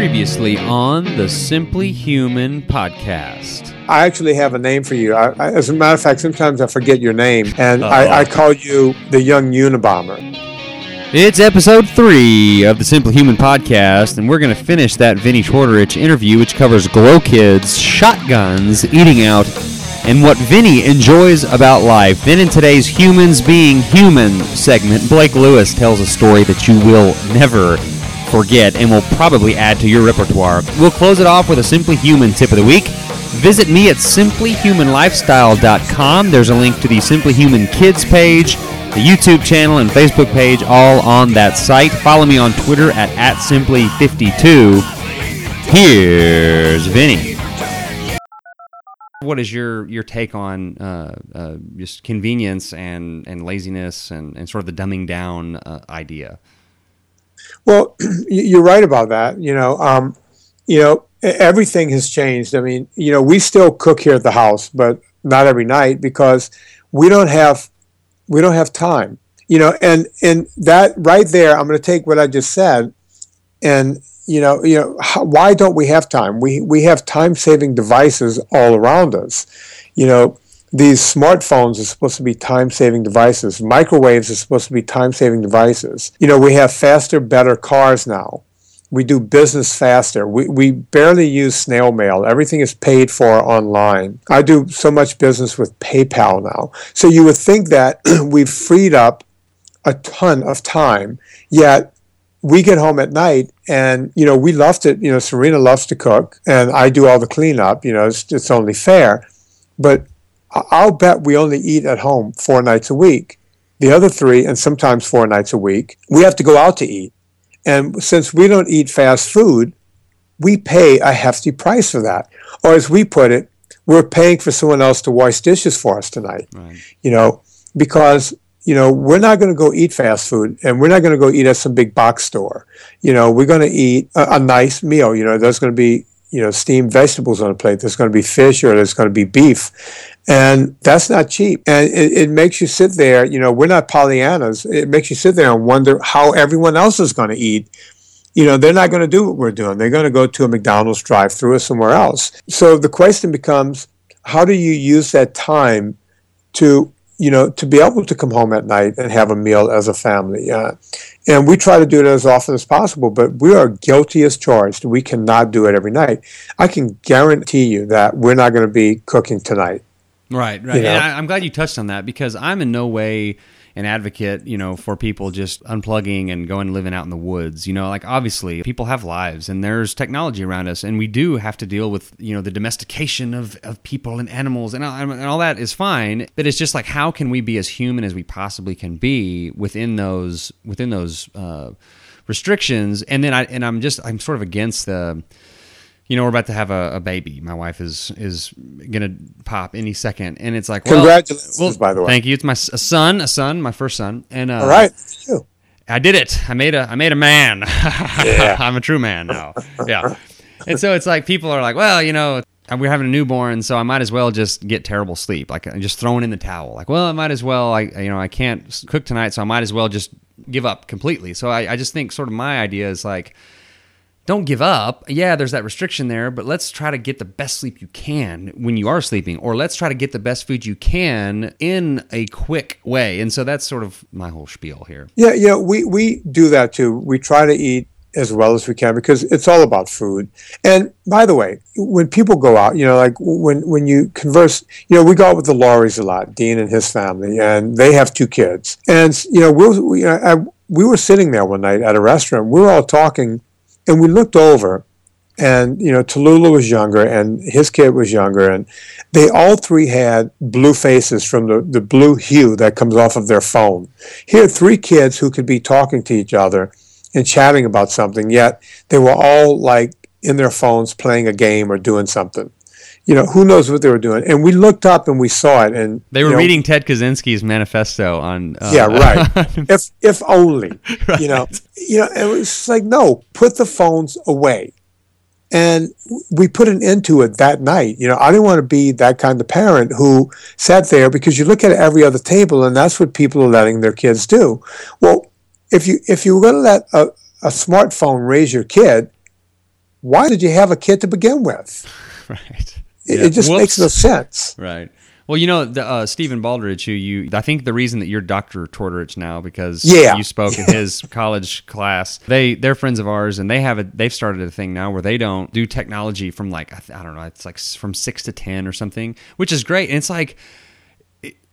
Previously on the Simply Human podcast. I actually have a name for you. I, I, as a matter of fact, sometimes I forget your name, and I, uh-huh. I call you the Young Unabomber. It's episode three of the Simply Human podcast, and we're going to finish that Vinnie Tortorich interview, which covers glow kids, shotguns, eating out, and what Vinnie enjoys about life. Then, in today's Humans Being Human segment, Blake Lewis tells a story that you will never forget and will probably add to your repertoire. We'll close it off with a Simply Human tip of the week. Visit me at simplyhumanlifestyle.com. There's a link to the Simply Human Kids page, the YouTube channel, and Facebook page, all on that site. Follow me on Twitter at, at simply52. Here's Vinnie. What is your, your take on uh, uh, just convenience and, and laziness and, and sort of the dumbing down uh, idea? Well, you're right about that. You know, um, you know, everything has changed. I mean, you know, we still cook here at the house, but not every night because we don't have we don't have time. You know, and and that right there, I'm going to take what I just said, and you know, you know, how, why don't we have time? We we have time saving devices all around us. You know, these smartphones are supposed to be time saving devices. Microwaves are supposed to be time saving devices. You know, we have faster, better cars now. We do business faster. We, we barely use snail mail. Everything is paid for online. I do so much business with PayPal now. So you would think that we've freed up a ton of time, yet we get home at night and you know we love to you know serena loves to cook and i do all the cleanup you know it's, it's only fair but I'll bet we only eat at home four nights a week. The other three, and sometimes four nights a week, we have to go out to eat. And since we don't eat fast food, we pay a hefty price for that. Or as we put it, we're paying for someone else to wash dishes for us tonight. Right. You know, because you know we're not going to go eat fast food, and we're not going to go eat at some big box store. You know, we're going to eat a, a nice meal. You know, there's going to be you know steamed vegetables on a plate. There's going to be fish or there's going to be beef, and that's not cheap. And it, it, makes you sit there. You know, we're not Pollyannas. It makes you sit there and wonder how everyone else is going to eat. You know, they're not going to do what we're doing. They're going to go to a McDonald's drive-through or somewhere else. So the question becomes, how do you use that time to you know, to be able to come home at night and have a meal as a family. Uh, and we try to do it as often as possible, but we are guilty as charged. We cannot do it every night. I can guarantee you that we're not going to be cooking tonight. Right, right. You know? And I, I'm glad you touched on that because I'm in no way an advocate, you know, for people just unplugging and going living out in the woods. You know, like obviously people have lives and there's technology around us, and we do have to deal with you know the domestication of, of people and animals and, and all that is fine. But it's just like how can we be as human as we possibly can be within those within those uh, restrictions? And then I and I'm just I'm sort of against the you know, we're about to have a, a, baby. My wife is is gonna pop any second, and it's like, well, congratulations, well, by the way. Thank you. It's my a son, a son, my first son, and uh, all right, I did it. I made a I made a man. Yeah. I'm a true man now. Yeah, and so it's like people are like, well, you know, we're having a newborn, so I might as well just get terrible sleep. Like I'm just throwing in the towel. Like, well, I might as well. I you know I can't cook tonight, so I might as well just give up completely. So I, I just think sort of my idea is like don't give up. Yeah, there's that restriction there, but let's try to get the best sleep you can when you are sleeping, or let's try to get the best food you can in a quick way. And so that's sort of my whole spiel here. Yeah, yeah, we, we do that too. We try to eat as well as we can because it's all about food. And by the way, when people go out, you know, like when when you converse, you know, we go out with the Loreys a lot, Dean and his family, and they have two kids. And you know, we we, I, we were sitting there one night at a restaurant. We were all talking and we looked over and you know Tallulah was younger and his kid was younger and they all three had blue faces from the, the blue hue that comes off of their phone. Here three kids who could be talking to each other and chatting about something yet they were all like in their phones playing a game or doing something you know, who knows what they were doing. And we looked up and we saw it, and they were you know, reading Ted Kaczynski's manifesto on. Uh, yeah, right. if if only, right. you know, you know, it was like no, put the phones away, and we put an end to it that night. You know, I didn't want to be that kind of parent who sat there because you look at every other table, and that's what people are letting their kids do. Well, if you if you were going to let a, a smartphone raise your kid why did you have a kid to begin with? Right. It, yeah. it just Whoops. makes no sense. Right. Well, you know, the, uh, Stephen Baldrige, who you, I think the reason that you're Dr. Tortorich now because yeah. you spoke in his college class. They they're friends of ours, and they have a they've started a thing now where they don't do technology from like I don't know, it's like from six to ten or something, which is great. And it's like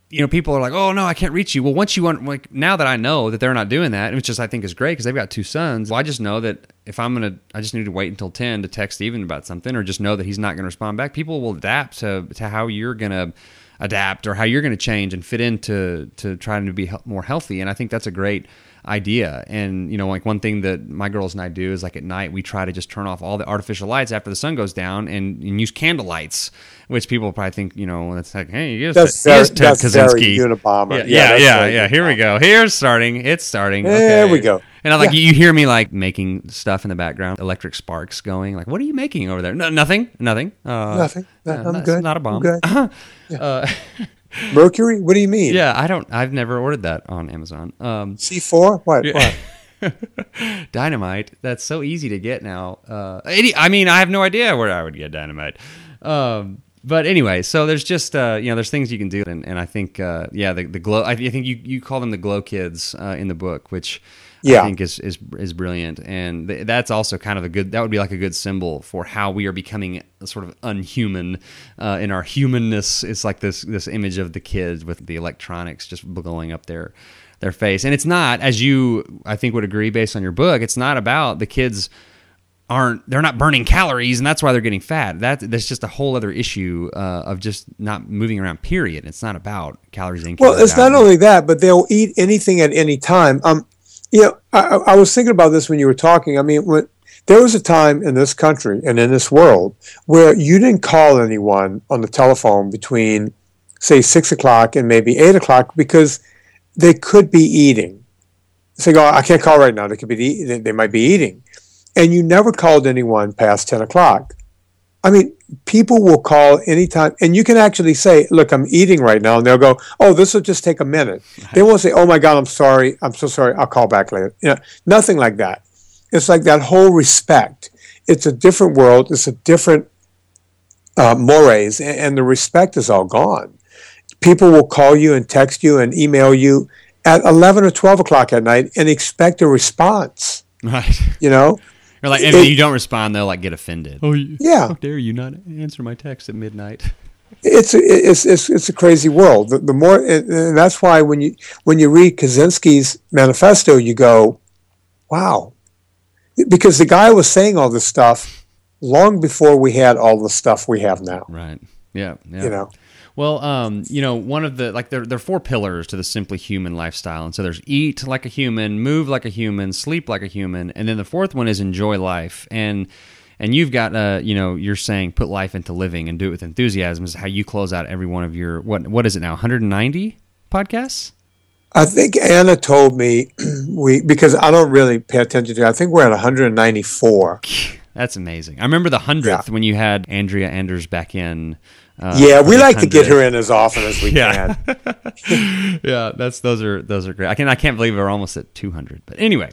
you know, people are like, "Oh no, I can't reach you." Well, once you want, like now that I know that they're not doing that, which is I think is great because they've got two sons. Well, I just know that if I'm gonna, I just need to wait until ten to text Steven about something, or just know that he's not to respond back. People will adapt to to how you're gonna adapt or how you're to change and fit into to trying to be more healthy. And I think that's a great idea. And you know, like one thing that my girls and I do is like at night we try to just turn off all the artificial lights after the sun goes down and, and use candle lights, which people probably think you know it's like hey, here's, that's Ted, here's Ted Kaczynski. Unabomber. Yeah, yeah, yeah. yeah, yeah. Here we go. Here's starting. It's starting. There okay. we go. And I'm like, yeah. you hear me like making stuff in the background, electric sparks going. Like, what are you making over there? No, nothing, nothing, uh, nothing. I'm not, good. Not a bomb. I'm. Uh-huh. Yeah. Uh, Mercury? What do you mean? Yeah, I don't. I've never ordered that on Amazon. Um, C4? What? Yeah. What? dynamite. That's so easy to get now. Uh, I mean, I have no idea where I would get dynamite. Um, but anyway, so there's just uh, you know there's things you can do, and, and I think uh, yeah the the glow. I think you you call them the glow kids uh, in the book, which yeah. I think is, is is brilliant, and th- that's also kind of a good. That would be like a good symbol for how we are becoming sort of unhuman uh, in our humanness. It's like this this image of the kids with the electronics just blowing up their their face, and it's not as you I think would agree based on your book. It's not about the kids aren't they're not burning calories and that's why they're getting fat that that's just a whole other issue uh, of just not moving around period it's not about calories in well it's not only that but they'll eat anything at any time um you know, I, I, was thinking about this when you were talking. I mean, when, there was a time in this country and in this world where you didn't call anyone on the telephone between, say, six o'clock and maybe eight o'clock because they could be eating. So go, I can't call right now. They could be they, they might be eating, and you never called anyone past ten o'clock. I mean, people will call anytime, and you can actually say, "Look, I'm eating right now," and they'll go, "Oh, this will just take a minute." Right. They won't say, "Oh my God, I'm sorry, I'm so sorry, I'll call back later." You know, nothing like that. It's like that whole respect. It's a different world. It's a different uh, mores, and, and the respect is all gone. People will call you and text you and email you at 11 or 12 o'clock at night and expect a response. Right. You know, or like, if it, you don't respond, they'll like get offended. Oh, yeah. How dare you not answer my text at midnight? It's it's it's it's a crazy world. The, the more, and that's why when you when you read Kaczynski's manifesto, you go, "Wow," because the guy was saying all this stuff long before we had all the stuff we have now. Right. Yeah. yeah. You know. Well, um, you know, one of the like there, there are four pillars to the simply human lifestyle, and so there's eat like a human, move like a human, sleep like a human, and then the fourth one is enjoy life. And and you've got uh, you know, you're saying put life into living and do it with enthusiasm is how you close out every one of your what what is it now 190 podcasts. I think Anna told me we because I don't really pay attention to. It, I think we're at 194. That's amazing. I remember the hundredth yeah. when you had Andrea Anders back in. Uh, yeah, we like to get her in as often as we yeah. can. yeah, that's those are those are great. I can I can't believe we're almost at 200. But anyway,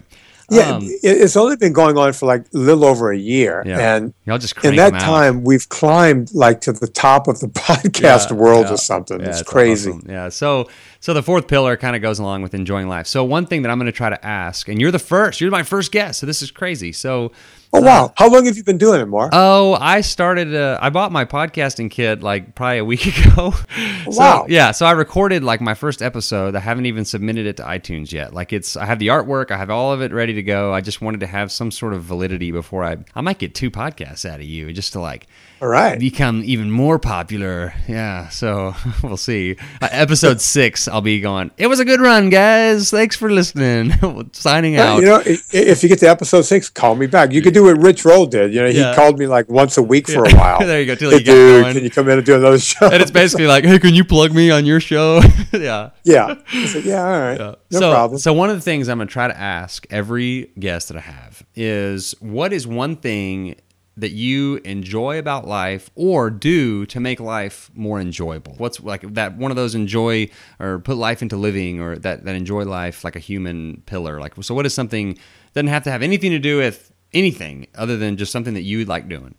yeah, um, it's only been going on for like a little over a year, yeah. and y'all just in that time we've climbed like to the top of the podcast yeah, world yeah. or something. it's, it's crazy. Awesome. Yeah. So so the fourth pillar kind of goes along with enjoying life. So one thing that I'm going to try to ask, and you're the first, you're my first guest, so this is crazy. So Oh wow! Uh, How long have you been doing it, Mark? Oh, I started. Uh, I bought my podcasting kit like probably a week ago. so, wow! Yeah, so I recorded like my first episode. I haven't even submitted it to iTunes yet. Like it's, I have the artwork. I have all of it ready to go. I just wanted to have some sort of validity before I. I might get two podcasts out of you just to like all right. Become even more popular. Yeah. So we'll see. Uh, episode six, I'll be going. It was a good run, guys. Thanks for listening. Signing out. You know, if you get to episode six, call me back. You could do what Rich Roll did. You know, he yeah. called me like once a week for a while. there you go. Till hey, you dude, going. can you come in and do another show? And it's basically like, hey, can you plug me on your show? yeah. Yeah. Said, yeah. All right. Yeah. No so, problem. So one of the things I'm going to try to ask every guest that I have is, what is one thing that you enjoy about life or do to make life more enjoyable? What's like that one of those enjoy or put life into living or that, that enjoy life like a human pillar? Like, so what is something doesn't have to have anything to do with anything other than just something that you like doing?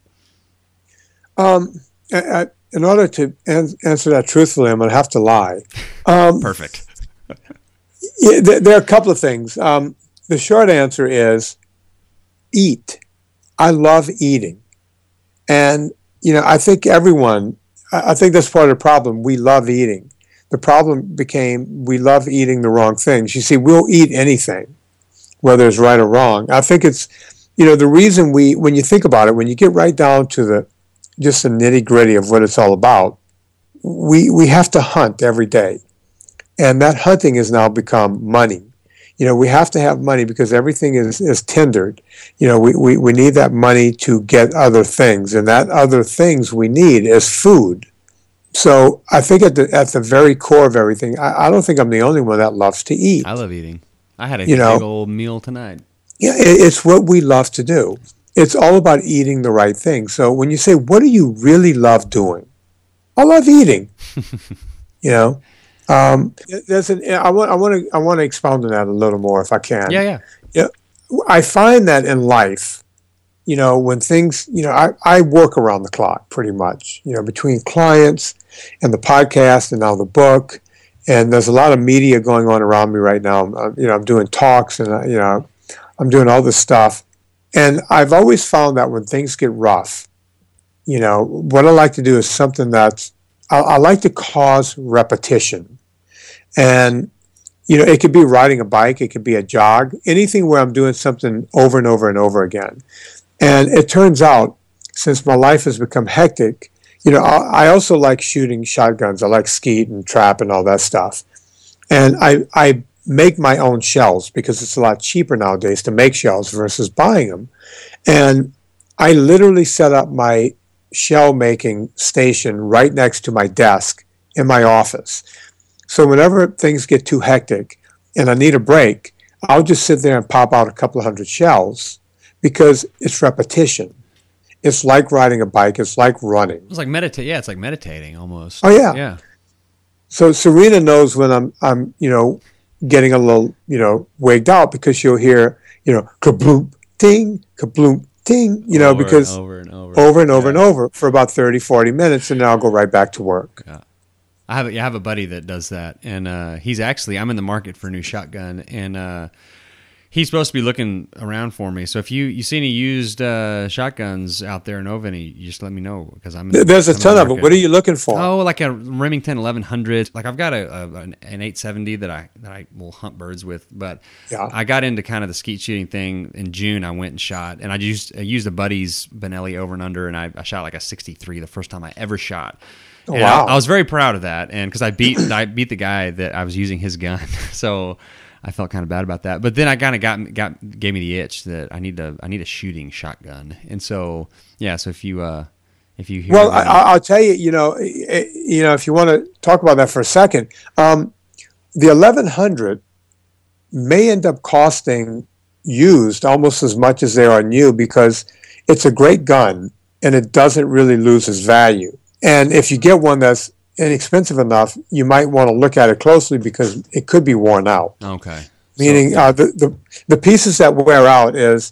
Um, I, I, in order to an- answer that truthfully, I'm going to have to lie. Um, Perfect. yeah, there, there, are a couple of things. Um, the short answer is eat. I love eating. And, you know, I think everyone, I, think that's part of the problem. We love eating. The problem became we love eating the wrong things. You see, we'll eat anything, whether it's right or wrong. I think it's, you know, the reason we, when you think about it, when you get right down to the, just the nitty gritty of what it's all about, we, we have to hunt every day. And that hunting has now become money. You know, we have to have money because everything is, is tendered. You know, we, we, we need that money to get other things. And that other things we need is food. So I think at the, at the very core of everything, I, I don't think I'm the only one that loves to eat. I love eating. I had a You big know. old meal tonight. Yeah, it, it's what we love to do. It's all about eating the right thing. So when you say, "What do you really love doing?" I love eating. you know, um, there's an. I want. I want to. I want to expound on that a little more, if I can. Yeah, yeah. Yeah, I find that in life, you know, when things, you know, I, I work around the clock pretty much, you know, between clients and the podcast and now the book. And there's a lot of media going on around me right now. I'm, you know, I'm doing talks and, uh, you know, I'm doing all this stuff. And I've always found that when things get rough, you know, what I like to do is something that's, I, I like to cause repetition. And you know, it could be riding a bike, it could be a jog, anything where I'm doing something over and over and over again. And it turns out, since my life has become hectic, you know, I, I also like shooting shotguns. I like skeet and trap and all that stuff. And I, I make my own shells because it's a lot cheaper nowadays to make shells versus buying them. And I literally set up my shell making station right next to my desk in my office. So whenever things get too hectic and I need a break, I'll just sit there and pop out a couple of hundred shells because it's repetition. It's like riding a bike. It's like running. It's like meditate. Yeah, it's like meditating almost. Oh yeah. Yeah. So Serena knows when I'm I'm you know getting a little you know wigged out because she'll hear you know kabloom ting kabloom ting you know Over and because over and over, over and over Yeah. and over for about 30 40 minutes and then I'll go right back to work. I have a, I have a buddy that does that, and uh, he's actually I'm in the market for a new shotgun, and uh, he's supposed to be looking around for me. So if you you see any used uh, shotguns out there in Oveni, you just let me know because I'm. In, There's a I'm ton of them. What are you looking for? Oh, like a Remington 1100. Like I've got a, a an, an 870 that I that I will hunt birds with, but Yeah. I got into kind of the skeet shooting thing in June. I went and shot, and I used I used a buddy's Benelli over and under, and I, I shot like a 63 the first time I ever shot. I- wow. I, was very proud of that, and because I beat I beat the guy that I was using his gun, so I felt kind of bad about that. But then I kind of got got gave me the itch that I need to I need a shooting shotgun, and so yeah. So if you uh if you hear Well, I, any- I- I'll tell you, you know, eh, eh, you know, if you want to talk about that for a second, um, the 1100 may end up costing used almost as much as they are new because it's a great gun and it doesn't really lose its value. And if you get one that's inexpensive enough, you might want to look at it closely because it could be worn out. Okay. So- meaning uh, the, the the pieces that wear out is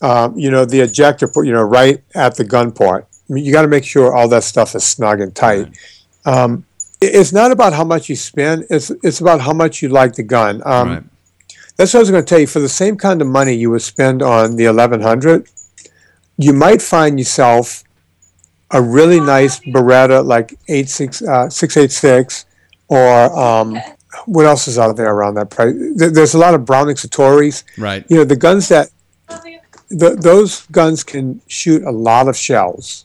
um, you know the ejector you know right at the gun port I mean, you got to make sure all that stuff is snug and tight. Um, it- it's not about how much you spend it's it's about how much you like the gun. Um, right. that's what I was going to tell you for the same kind of money you would spend on the 1100 you might find yourself a really nice Beretta like 86 uh, 686 or um, what else is out there around that price there's a lot of Browning Citori's Right. you know the guns that the, those guns can shoot a lot of shells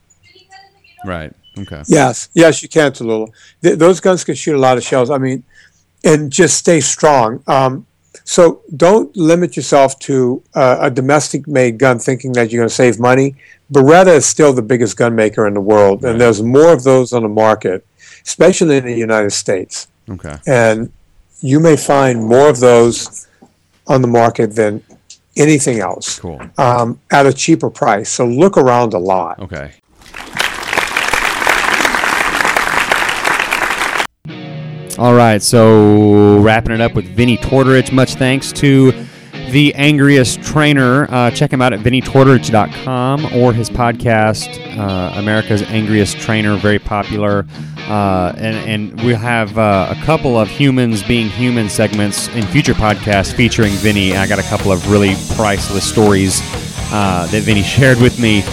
Right. Okay. Yes, yes, you can, Tallulah. Th- those guns can shoot a lot of shells. I mean, and just stay strong. Um, so don't limit yourself to uh, a domestic-made gun, thinking that you're going to save money. Beretta is still the biggest gun maker in the world, and there's more of those on the market, especially in the United States. Okay. And you may find more of those on the market than anything else Cool. um, at a cheaper price. So look around a lot. Okay. All right, so wrapping it up with Vinnie Tortorich. Much thanks to The Angriest Trainer. Uh, check him out at vinnietortorich.com or his podcast, uh, America's Angriest Trainer, very popular. Uh, and, and we have uh, a couple of humans being human segments in future podcasts featuring Vinnie. I got a couple of really priceless stories uh, that Vinnie shared with me.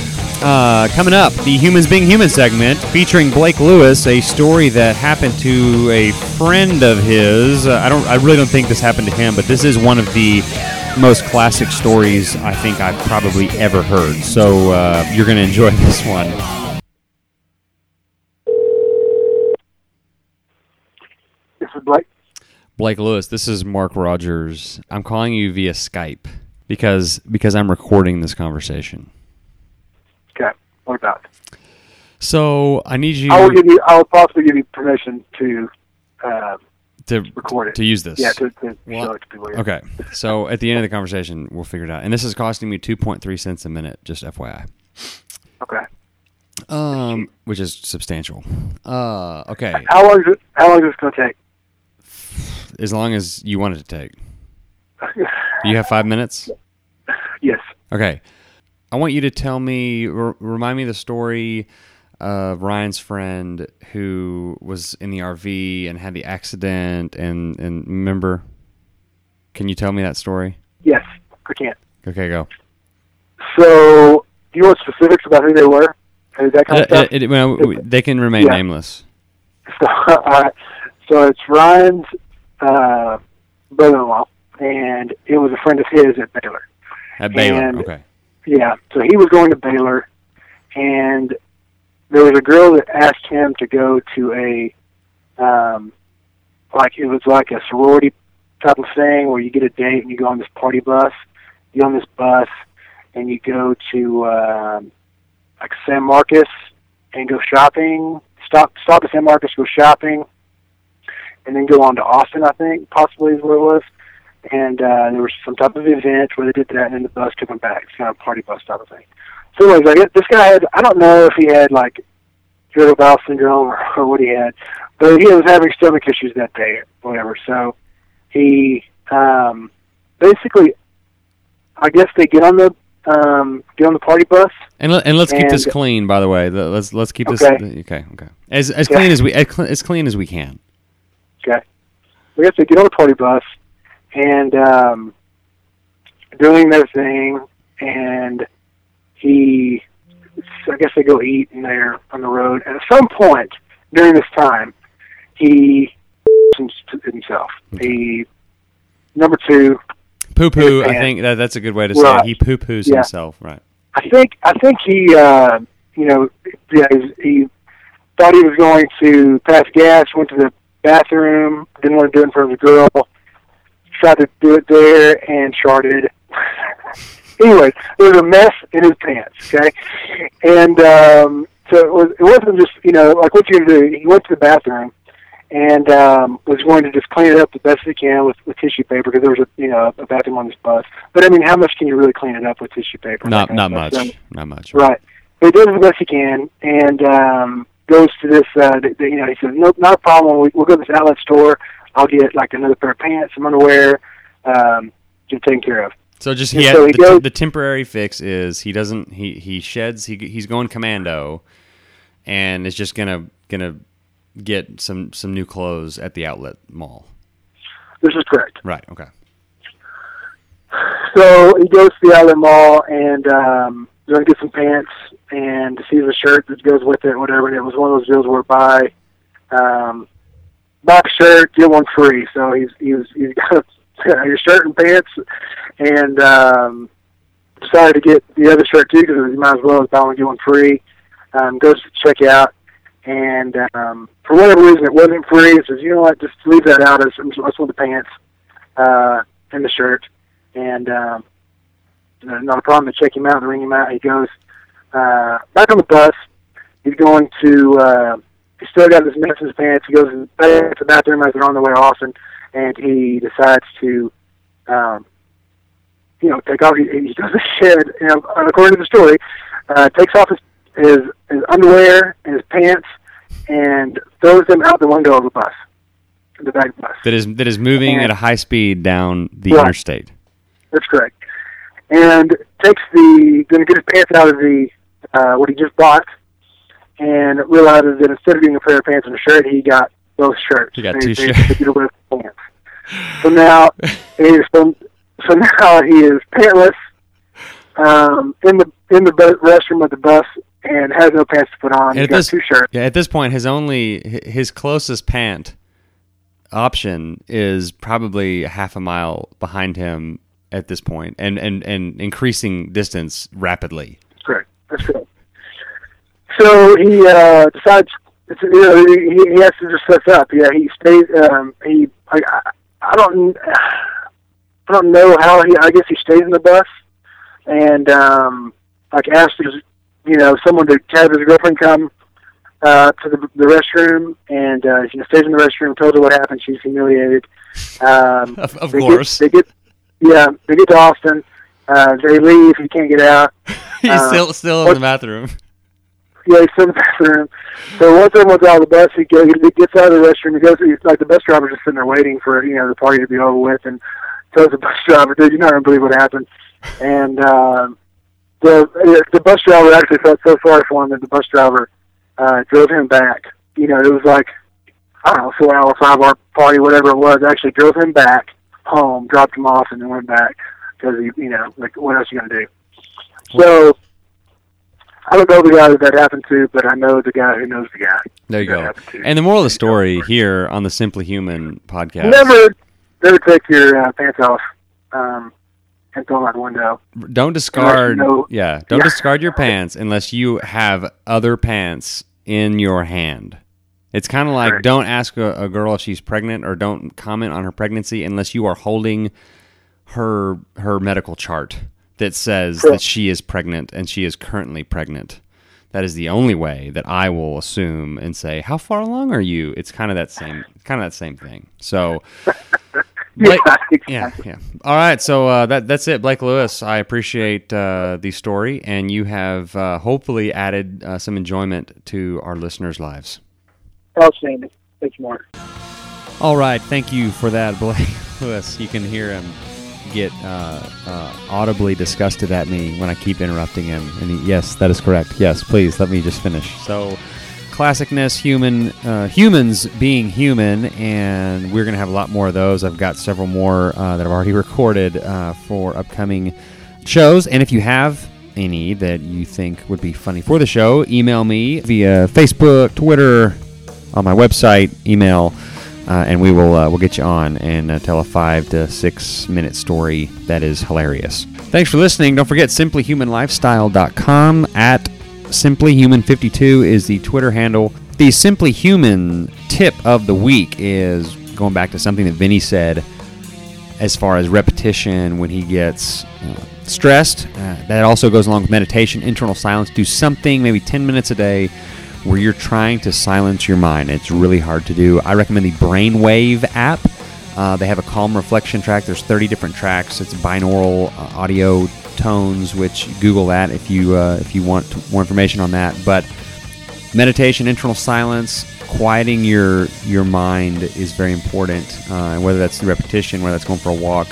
Uh, coming up, the Humans Being Human segment featuring Blake Lewis, a story that happened to a friend of his. Uh, I don't, I really don't think this happened to him, but this is one of the most classic stories I think I've probably ever heard. So uh, you're going to enjoy this one. This is Blake. Blake Lewis, this is Mark Rogers. I'm calling you via Skype because because I'm recording this conversation. Okay. What about? So I need you. I will give you. I will possibly give you permission to uh, to record it to use this. Yeah, to, to Well, show it to people. yeah. Okay. So at the end of the conversation, we'll figure it out. And this is costing me 2.3 cents a minute, just FYI. Okay. Um, which is substantial. Uh, okay. How long is it? How long is this going to take? As long as you want it to take. You have five minutes? yes. Okay. I want you to tell me, r- remind me the story of Ryan's friend who was in the RV and had the accident and, and remember? Can you tell me that story? Yes. I can. Okay, go. So, do you want specifics about who they were? And that kind of Uh, stuff. it- it- well, they can remain Yeah. nameless. So, all right. So it's Ryan's uh, brother-in-law, and it was a friend of his at Baylor. At Baylor. And- okay. Yeah. So he was going to Baylor, and there was a girl that asked him to go to a, um, like it was like a sorority type of thing where you get a date and you go on this party bus. You on this bus, and you go to um, like San Marcos and go shopping. Stop stop at San Marcos, go shopping, and then go on to Austin. I think possibly is where it was. And uh, there was some type of event where they did that, and the bus took them back. It's kind of a party bus type of thing. So, anyways, like this guy had, I don't know if he had like irritable bowel syndrome or, or what he had, but he was having stomach issues that day, or whatever. So he um, basically, I guess they get on the um, get on the party bus. And let, and let's keep this clean. By the way, let's let's keep this Okay. okay. Okay. As as Okay. clean as we as as clean as we can. Okay. I guess they get on the party bus and um, doing their thing, and he, I guess they go eat in there on the road. And at some point during this time, he himself. He number two. Poo poo. I think that that's a good way to say Right. it. he poo poos Yeah. himself. Right. I think I think he, uh, you know, yeah, he, he thought he was going to pass gas. Went to the bathroom. Didn't want to do it in front of the girl. Tried to do it there and charted. anyway, there was a mess in his pants. Okay, and um, so it was. It wasn't just you know like what you're gonna do. He went to the bathroom and um, was going to just clean it up the best he can with, with tissue paper because there was a you know a bathroom on this bus. But I mean, how much can you really clean it up with tissue paper? Not not much. So- Not much. Right. But he does the best he can, and um, goes to this. Uh, th- th- you know, he says, "Nope, not a problem. We, we'll go to this outlet store. I'll get like another pair of pants, some underwear, um, get taken care of." So just he had, so he the, goes- the temporary fix is he doesn't he he sheds he he's going commando, and is just gonna gonna get some some new clothes at the outlet mall. This is correct. Right. Okay. So he goes to the outlet mall and um, going to get some pants and sees a shirt that goes with it, whatever. And it was one of those deals where buy um, a shirt, get one free. So he's he's he's got your shirt and pants, and um, decided to get the other shirt too because he might as well buy one get one free. Um, goes to check out, and um, for whatever reason it wasn't free. He says, you know what, just leave that out. I just want the pants uh, and the shirt and um, uh, not a problem to check him out and ring him out. He goes uh, back on the bus. He's going to. Uh, he's still got this mess in his pants. He goes to the bathroom as they're on the way off, and and he decides to, um, you know, take off. He, he goes to the shed, you know, according to the story, uh, takes off his, his his underwear and his pants, and throws them out the window of the bus, the back bus. That is that is moving And- at a high speed down the Right. interstate. That's correct. And takes the going to get his pants out of the uh, what he just bought, and realizes that instead of getting a pair of pants and a shirt, he got both shirts. He got two shirts. they get away with pants. So now he is so, so now he is pantless um, in the in the restroom of the bus and has no pants to put on. And He's got this- two shirts. Yeah, at this point, his only his closest pant option is probably half a mile behind him at this point, and and and increasing distance rapidly. That's correct. That's correct. So he uh, decides. It's, you know, he, he has to just set up. Yeah, he stays. Um, he. I, I, don't. I don't know how he. I guess he stays in the bus, and um, like asks his, you know, someone to have his girlfriend come uh, to the, the restroom, and uh, she stays in the restroom. Tells her what happened. She's humiliated. Um, Of, of they course, Get, they get. Yeah, they get to Austin. Uh, they leave. He can't get out. he's uh, still still in what- the bathroom. Yeah, he's in the bathroom. So once everyone's out of the bus, he, gets out of the restroom. He goes, he's like the bus driver's just sitting there waiting for you know the party to be over with, and tells the bus driver, "Dude, you're not gonna believe what happened." And um, the the bus driver actually felt so sorry for him that the bus driver uh, drove him back. You know, it was like I don't know, four hour, five hour party, whatever it was. Actually drove him back home, dropped him off, and then went back because you know, like what else you gonna do? So. I don't know the guy that that happened to, but I know the guy who knows the guy. There you go. And the moral of the story here on the Simply Human podcast: Never, never take your uh, pants off um, and throw them out the window. don't discard. know- yeah, don't Yeah. discard your pants unless you have other pants in your hand. It's kind of like don't ask a, a girl if she's pregnant or don't comment on her pregnancy unless you are holding her her medical chart that says Correct. that she is pregnant and she is currently pregnant. That is the only way that I will assume and say, "How far along are you?" It's kind of that same kind of that same thing. So, Blake- yeah, yeah, exactly. yeah. All right, so uh, that that's it, Blake Lewis. I appreciate uh, the story, and you have uh, hopefully added uh, some enjoyment to our listeners' lives. Outstanding. Thanks, Mark. All right, thank you for that, Blake Lewis. You can hear him get uh, uh, audibly disgusted at me when I keep interrupting him. And he, yes, that is correct. Yes, please let me just finish. So, classicness, human, uh, humans being human, and we're gonna have a lot more of those. I've got several more uh, that I've already recorded uh, for upcoming shows. And if you have any that you think would be funny for the show, email me via Facebook, Twitter, on my website, email, uh, and we will uh, we'll get you on and uh, tell a five to six minute story that is hilarious. Thanks for listening. Don't forget simplyhumanlifestyle.com at simplyhuman52 is the Twitter handle. The Simply Human tip of the week is going back to something that Vinnie said as far as repetition when he gets uh, stressed. Uh, that also goes along with meditation, internal silence. Do something, maybe 10 minutes a day, where you're trying to silence your mind. It's really hard to do. I recommend the Brainwave app. Uh, they have a calm reflection track. There's 30 different tracks. It's binaural uh, audio tones, which Google that if you uh, if you want more information on that. But meditation, internal silence, quieting your your mind is very important. Uh, and whether that's through repetition, whether that's going for a walk,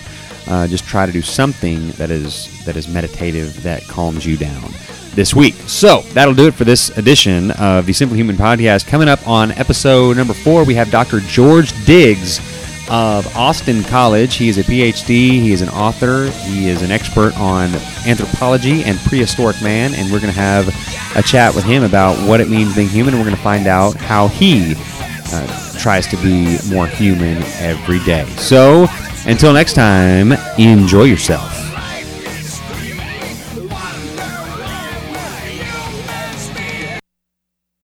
uh, just try to do something that is that is meditative that calms you down this week. So that'll do it for this edition of the Simple Human Podcast. Coming up on episode number four, we have Dr. George Diggs of Austin College. He is a PhD. He is an author. He is an expert on anthropology and prehistoric man. And we're going to have a chat with him about what it means being human. We're going to find out how he uh, tries to be more human every day. So until next time, enjoy yourself.